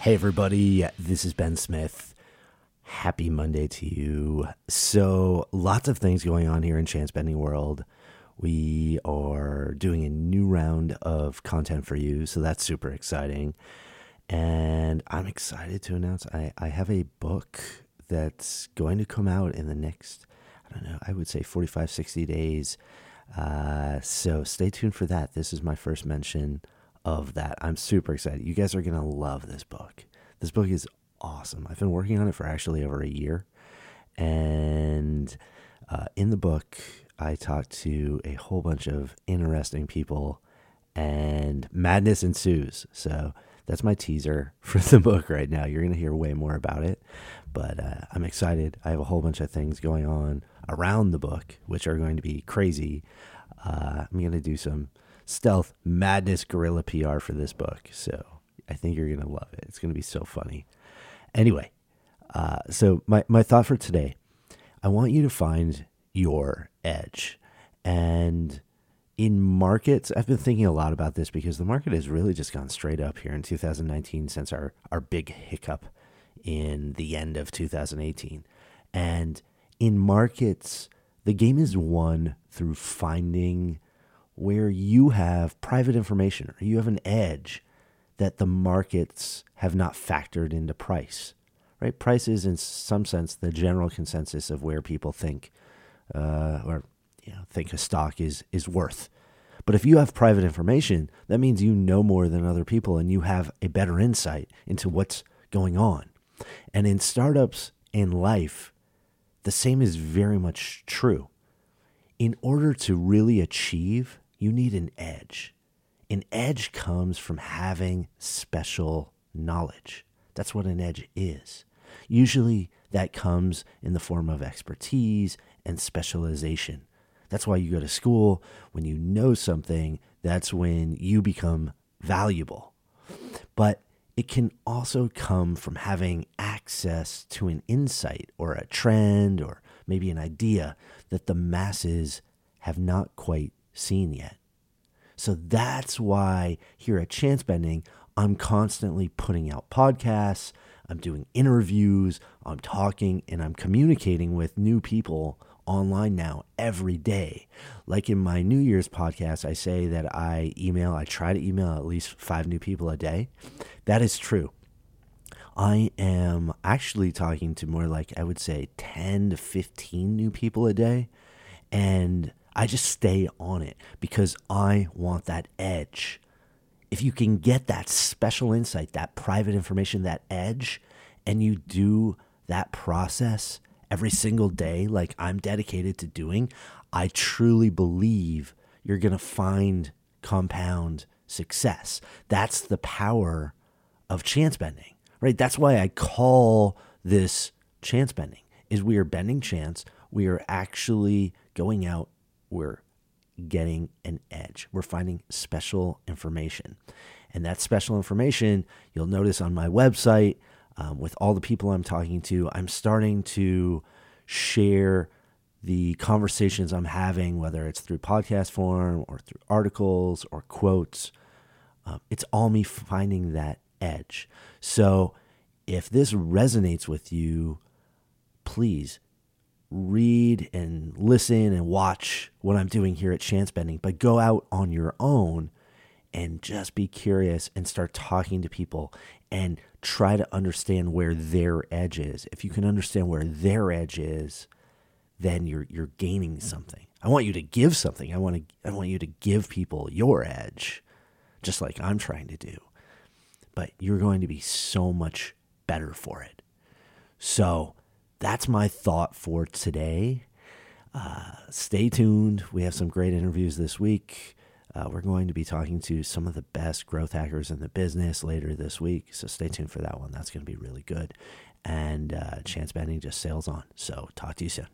Hey, everybody, this is Ben Smith. Happy Monday to you. So, lots of things going on here in Chance Bending World. We are doing a new round of content for you, so that's super exciting. And I'm excited to announce I, I have a book that's going to come out in the next, I don't know, I would say 45, 60 days. Uh, so, stay tuned for that. This is my first mention of that. I'm super excited. You guys are going to love this book. This book is awesome. I've been working on it for actually over a year. And uh, in the book, I talked to a whole bunch of interesting people, and madness ensues. So that's my teaser for the book right now. You're going to hear way more about it, but uh, I'm excited. I have a whole bunch of things going on around the book, which are going to be crazy. Uh, I'm going to do some stealth madness guerrilla PR for this book. So I think you're going to love it. It's going to be so funny. Anyway, uh, so my, my thought for today I want you to find your edge. And in markets, I've been thinking a lot about this because the market has really just gone straight up here in 2019 since our, our big hiccup in the end of 2018. And in markets, the game is won through finding where you have private information or you have an edge that the markets have not factored into price. Right? Price is, in some sense, the general consensus of where people think uh, or you know, think a stock is is worth. But if you have private information, that means you know more than other people and you have a better insight into what's going on. And in startups and life, the same is very much true. In order to really achieve you need an edge. An edge comes from having special knowledge. That's what an edge is. Usually, that comes in the form of expertise and specialization. That's why you go to school. When you know something, that's when you become valuable. But it can also come from having access to an insight or a trend or maybe an idea that the masses have not quite seen yet. So that's why here at Chance Bending, I'm constantly putting out podcasts, I'm doing interviews, I'm talking, and I'm communicating with new people online now every day. Like in my New Year's podcast, I say that I email, I try to email at least five new people a day. That is true. I am actually talking to more like, I would say, 10 to 15 new people a day. And I just stay on it because I want that edge. If you can get that special insight, that private information, that edge, and you do that process every single day, like I'm dedicated to doing, I truly believe you're going to find compound success. That's the power of chance bending, right? That's why I call this chance bending is we are bending chance. We are actually going out we're getting an edge. We're finding special information. And that special information, you'll notice on my website, um, with all the people I'm talking to, I'm starting to share the conversations I'm having, whether it's through podcast form or through articles or quotes. Um, it's all me finding that edge. So if this resonates with you, please read and listen and watch what I'm doing here at Chance Bending, but go out on your own and just be curious and start talking to people and try to understand where their edge is. If you can understand where their edge is, then you're you're gaining something. I want you to give something. I want to I want you to give people your edge, just like I'm trying to do. But you're going to be so much better for it. So that's my thought for today. Uh, stay tuned. We have some great interviews this week. Uh, we're going to be talking to some of the best growth hackers in the business later this week. So stay tuned for that one. That's going to be really good. And uh, Chance Bending just sails on. So talk to you soon.